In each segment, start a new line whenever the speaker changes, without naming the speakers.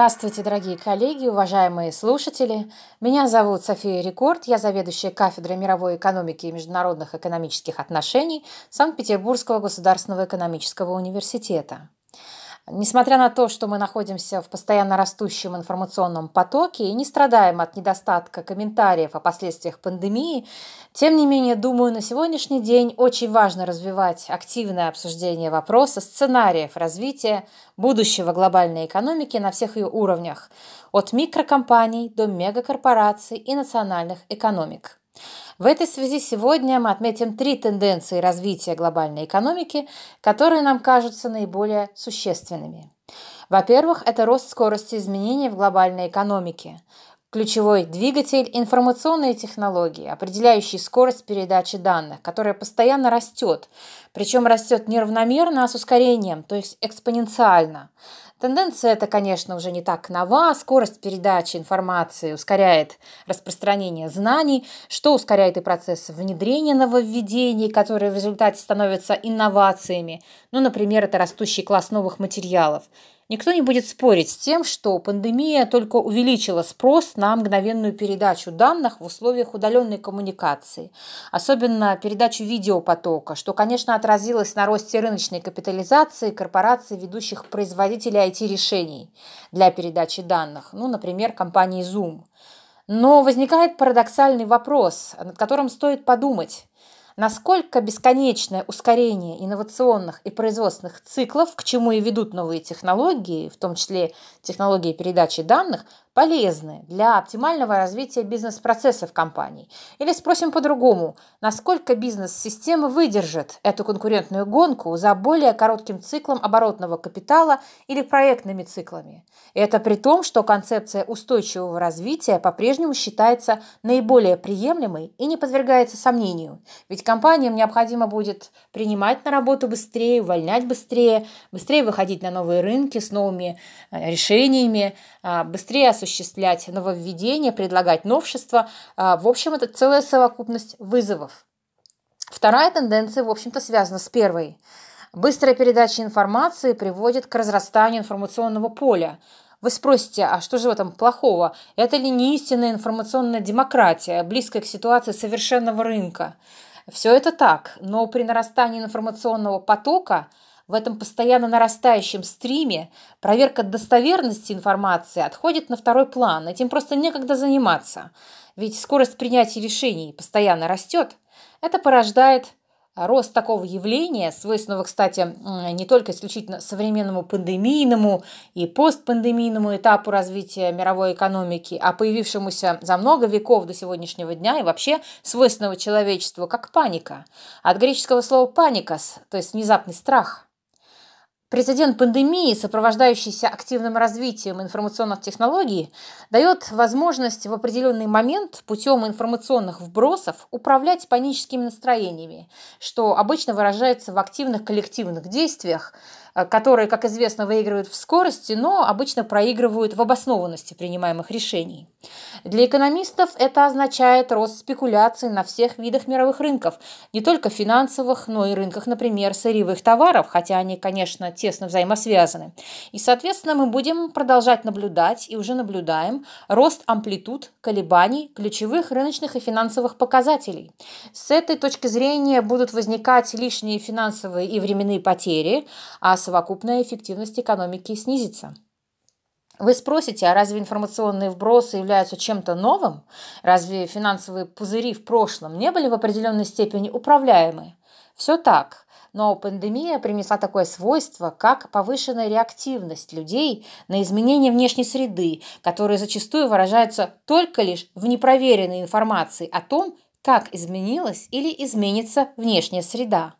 Здравствуйте, дорогие коллеги, уважаемые слушатели. Меня зовут София Рекорд, я заведующая кафедрой мировой экономики и международных экономических отношений Санкт-Петербургского государственного экономического университета. Несмотря на то, что мы находимся в постоянно растущем информационном потоке и не страдаем от недостатка комментариев о последствиях пандемии, тем не менее, думаю, на сегодняшний день очень важно развивать активное обсуждение вопроса сценариев развития будущего глобальной экономики на всех ее уровнях, от микрокомпаний до мегакорпораций и национальных экономик. В этой связи сегодня мы отметим три тенденции развития глобальной экономики, которые нам кажутся наиболее существенными. Во-первых, это рост скорости изменений в глобальной экономике. Ключевой двигатель – информационные технологии, определяющие скорость передачи данных, которая постоянно растет, причем растет неравномерно, а с ускорением, то есть экспоненциально. Тенденция эта, конечно, уже не так нова. Скорость передачи информации ускоряет распространение знаний, что ускоряет и процесс внедрения нововведений, которые в результате становятся инновациями. Ну, например, это растущий класс новых материалов. Никто не будет спорить с тем, что пандемия только увеличила спрос на мгновенную передачу данных в условиях удаленной коммуникации, особенно передачу видеопотока, что, конечно, отразилось на росте рыночной капитализации корпораций, ведущих производителей IT-решений для передачи данных, ну, например, компании Zoom. Но возникает парадоксальный вопрос, над которым стоит подумать. Насколько бесконечное ускорение инновационных и производственных циклов, к чему и ведут новые технологии, в том числе технологии передачи данных, полезны для оптимального развития бизнес-процессов компаний? Или спросим по-другому, насколько бизнес-система выдержит эту конкурентную гонку за более коротким циклом оборотного капитала или проектными циклами? И это при том, что концепция устойчивого развития по-прежнему считается наиболее приемлемой и не подвергается сомнению. Ведь компаниям необходимо будет принимать на работу быстрее, увольнять быстрее, быстрее выходить на новые рынки с новыми э, решениями, а, быстрее осуществлять нововведения, предлагать новшества. А, в общем, это целая совокупность вызовов. Вторая тенденция, в общем-то, связана с первой. Быстрая передача информации приводит к разрастанию информационного поля. Вы спросите, а что же в этом плохого? Это ли не истинная информационная демократия, близкая к ситуации совершенного рынка? Все это так, но при нарастании информационного потока – в этом постоянно нарастающем стриме проверка достоверности информации отходит на второй план. Этим просто некогда заниматься. Ведь скорость принятия решений постоянно растет. Это порождает рост такого явления, свойственного, кстати, не только исключительно современному пандемийному и постпандемийному этапу развития мировой экономики, а появившемуся за много веков до сегодняшнего дня и вообще свойственного человечеству, как паника. От греческого слова «паникас», то есть внезапный страх – Прецедент пандемии, сопровождающийся активным развитием информационных технологий, дает возможность в определенный момент путем информационных вбросов управлять паническими настроениями, что обычно выражается в активных коллективных действиях, которые, как известно, выигрывают в скорости, но обычно проигрывают в обоснованности принимаемых решений. Для экономистов это означает рост спекуляций на всех видах мировых рынков, не только финансовых, но и рынках, например, сырьевых товаров, хотя они, конечно, тесно взаимосвязаны. И, соответственно, мы будем продолжать наблюдать и уже наблюдаем рост амплитуд колебаний ключевых рыночных и финансовых показателей. С этой точки зрения будут возникать лишние финансовые и временные потери, а совокупная эффективность экономики снизится. Вы спросите, а разве информационные вбросы являются чем-то новым? Разве финансовые пузыри в прошлом не были в определенной степени управляемы? Все так. Но пандемия принесла такое свойство, как повышенная реактивность людей на изменения внешней среды, которые зачастую выражаются только лишь в непроверенной информации о том, как изменилась или изменится внешняя среда.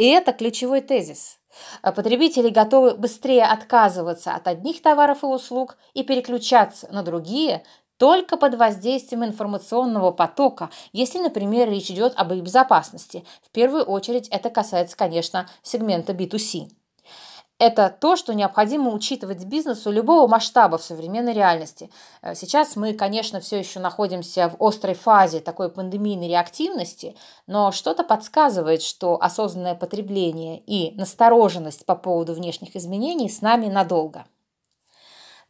И это ключевой тезис – а потребители готовы быстрее отказываться от одних товаров и услуг и переключаться на другие только под воздействием информационного потока, если, например, речь идет об их безопасности. В первую очередь это касается, конечно, сегмента B2C. Это то, что необходимо учитывать бизнесу любого масштаба в современной реальности. Э, сейчас мы, конечно, все еще находимся в острой фазе такой пандемийной реактивности, но что-то подсказывает, что осознанное потребление и настороженность по поводу внешних изменений с нами надолго.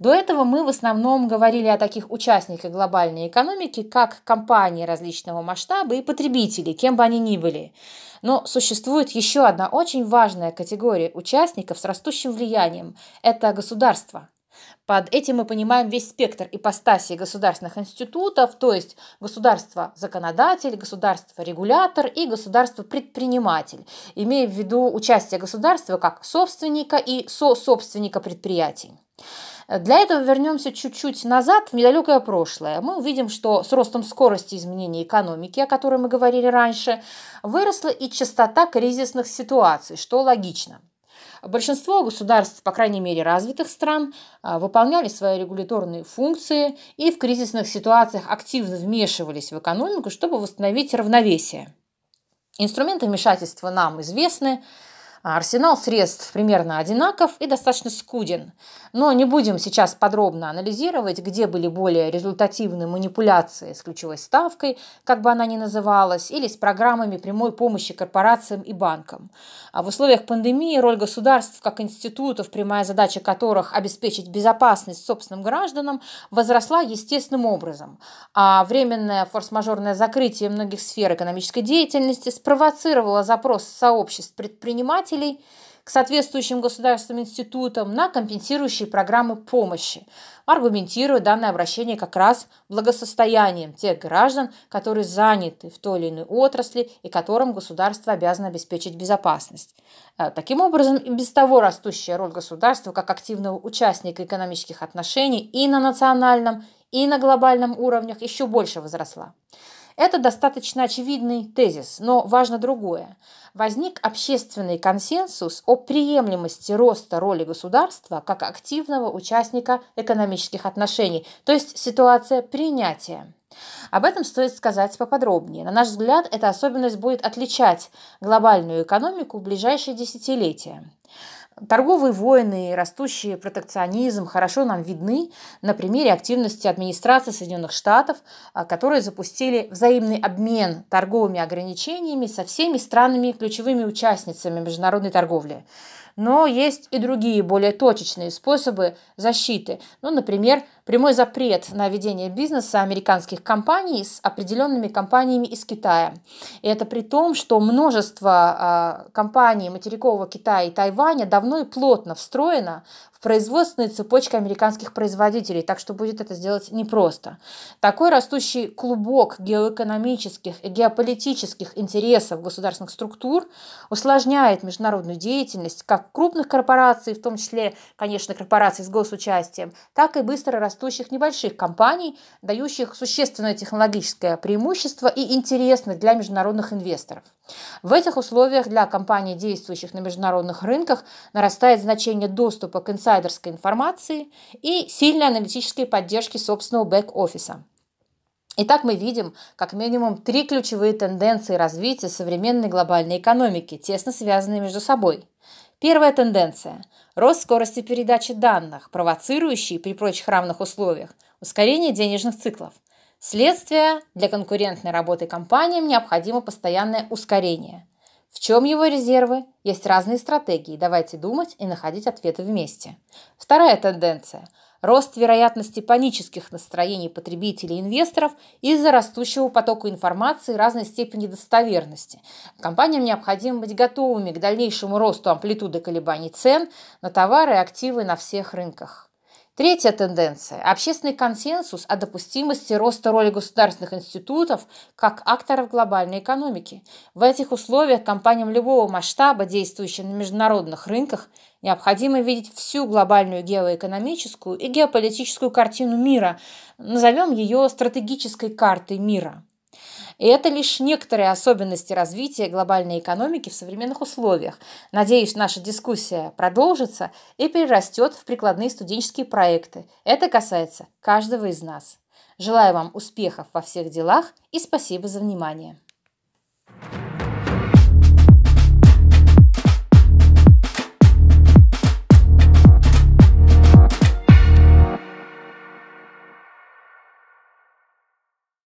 До этого мы в основном говорили о таких участниках глобальной экономики, как компании различного масштаба и потребители, кем бы они ни были. Но существует еще одна очень важная категория участников с растущим влиянием – это государство. Под этим мы понимаем весь спектр ипостасей государственных институтов, то есть государство-законодатель, государство-регулятор и государство-предприниматель, имея в виду участие государства как собственника и со-собственника предприятий. Для этого вернемся чуть-чуть назад, в недалекое прошлое. Мы увидим, что с ростом скорости изменения экономики, о которой мы говорили раньше, выросла и частота кризисных ситуаций, что логично. Большинство государств, по крайней мере развитых стран, а, выполняли свои регуляторные функции и в кризисных ситуациях активно вмешивались в экономику, чтобы восстановить равновесие. Инструменты вмешательства нам известны. А арсенал средств примерно одинаков и достаточно скуден. Но не будем сейчас подробно анализировать, где были более результативные манипуляции с ключевой ставкой, как бы она ни называлась, или с программами прямой помощи корпорациям и банкам. А в условиях пандемии роль государств как институтов, прямая задача которых обеспечить безопасность собственным гражданам, возросла естественным образом. А временное форс-мажорное закрытие многих сфер экономической деятельности спровоцировало запрос сообществ предпринимателей предпринимателей к соответствующим государственным институтам на компенсирующие программы помощи, аргументируя данное обращение как раз благосостоянием тех граждан, которые заняты в той или иной отрасли и которым государство обязано обеспечить безопасность. Э, таким образом, и без того растущая роль государства как активного участника экономических отношений и на национальном, и на глобальном уровнях еще больше возросла. Это достаточно очевидный тезис, но важно другое. Возник общественный консенсус о приемлемости роста роли государства как активного участника экономических отношений, то есть ситуация принятия. Об этом стоит сказать поподробнее. На наш взгляд, эта особенность будет отличать глобальную экономику в ближайшие десятилетия. Торговые войны и растущий протекционизм хорошо нам видны на примере активности администрации Соединенных Штатов, а, которые запустили взаимный обмен торговыми ограничениями со всеми странами ключевыми участницами международной торговли. Но есть и другие, более точечные способы защиты. Ну, например, прямой запрет на ведение бизнеса американских компаний с определенными компаниями из Китая. И это при том, что множество э, компаний материкового Китая и Тайваня давно и плотно встроено в производственные цепочки американских производителей, так что будет это сделать непросто. Такой растущий клубок геоэкономических и геополитических интересов государственных структур усложняет международную деятельность как крупных корпораций, в том числе, конечно, корпораций с госучастием, так и быстро растущих небольших компаний, дающих существенное технологическое преимущество и интересных для международных инвесторов. В этих условиях для компаний, действующих на международных рынках, нарастает значение доступа к инсайдерской информации и сильной аналитической поддержки собственного бэк-офиса. Итак, мы видим как минимум три ключевые тенденции развития современной глобальной экономики, тесно связанные между собой. Первая тенденция – рост скорости передачи данных, провоцирующий при прочих равных условиях ускорение денежных циклов. Следствие – для конкурентной работы компаниям необходимо постоянное ускорение. В чем его резервы? Есть разные стратегии. Давайте думать и находить ответы вместе. Вторая тенденция – рост вероятности панических настроений потребителей и инвесторов из-за растущего потока информации разной степени достоверности. Компаниям необходимо быть готовыми к дальнейшему росту амплитуды колебаний цен на товары и активы на всех рынках. Третья тенденция – общественный консенсус о допустимости роста роли государственных институтов как акторов глобальной экономики. В этих условиях компаниям любого масштаба, действующим на международных рынках, необходимо видеть всю глобальную геоэкономическую и геополитическую картину мира, назовем ее стратегической картой мира – и это лишь некоторые особенности развития глобальной экономики в современных условиях. Надеюсь, наша дискуссия продолжится и перерастет в прикладные студенческие проекты. Это касается каждого из нас. Желаю вам успехов во всех делах и спасибо за внимание.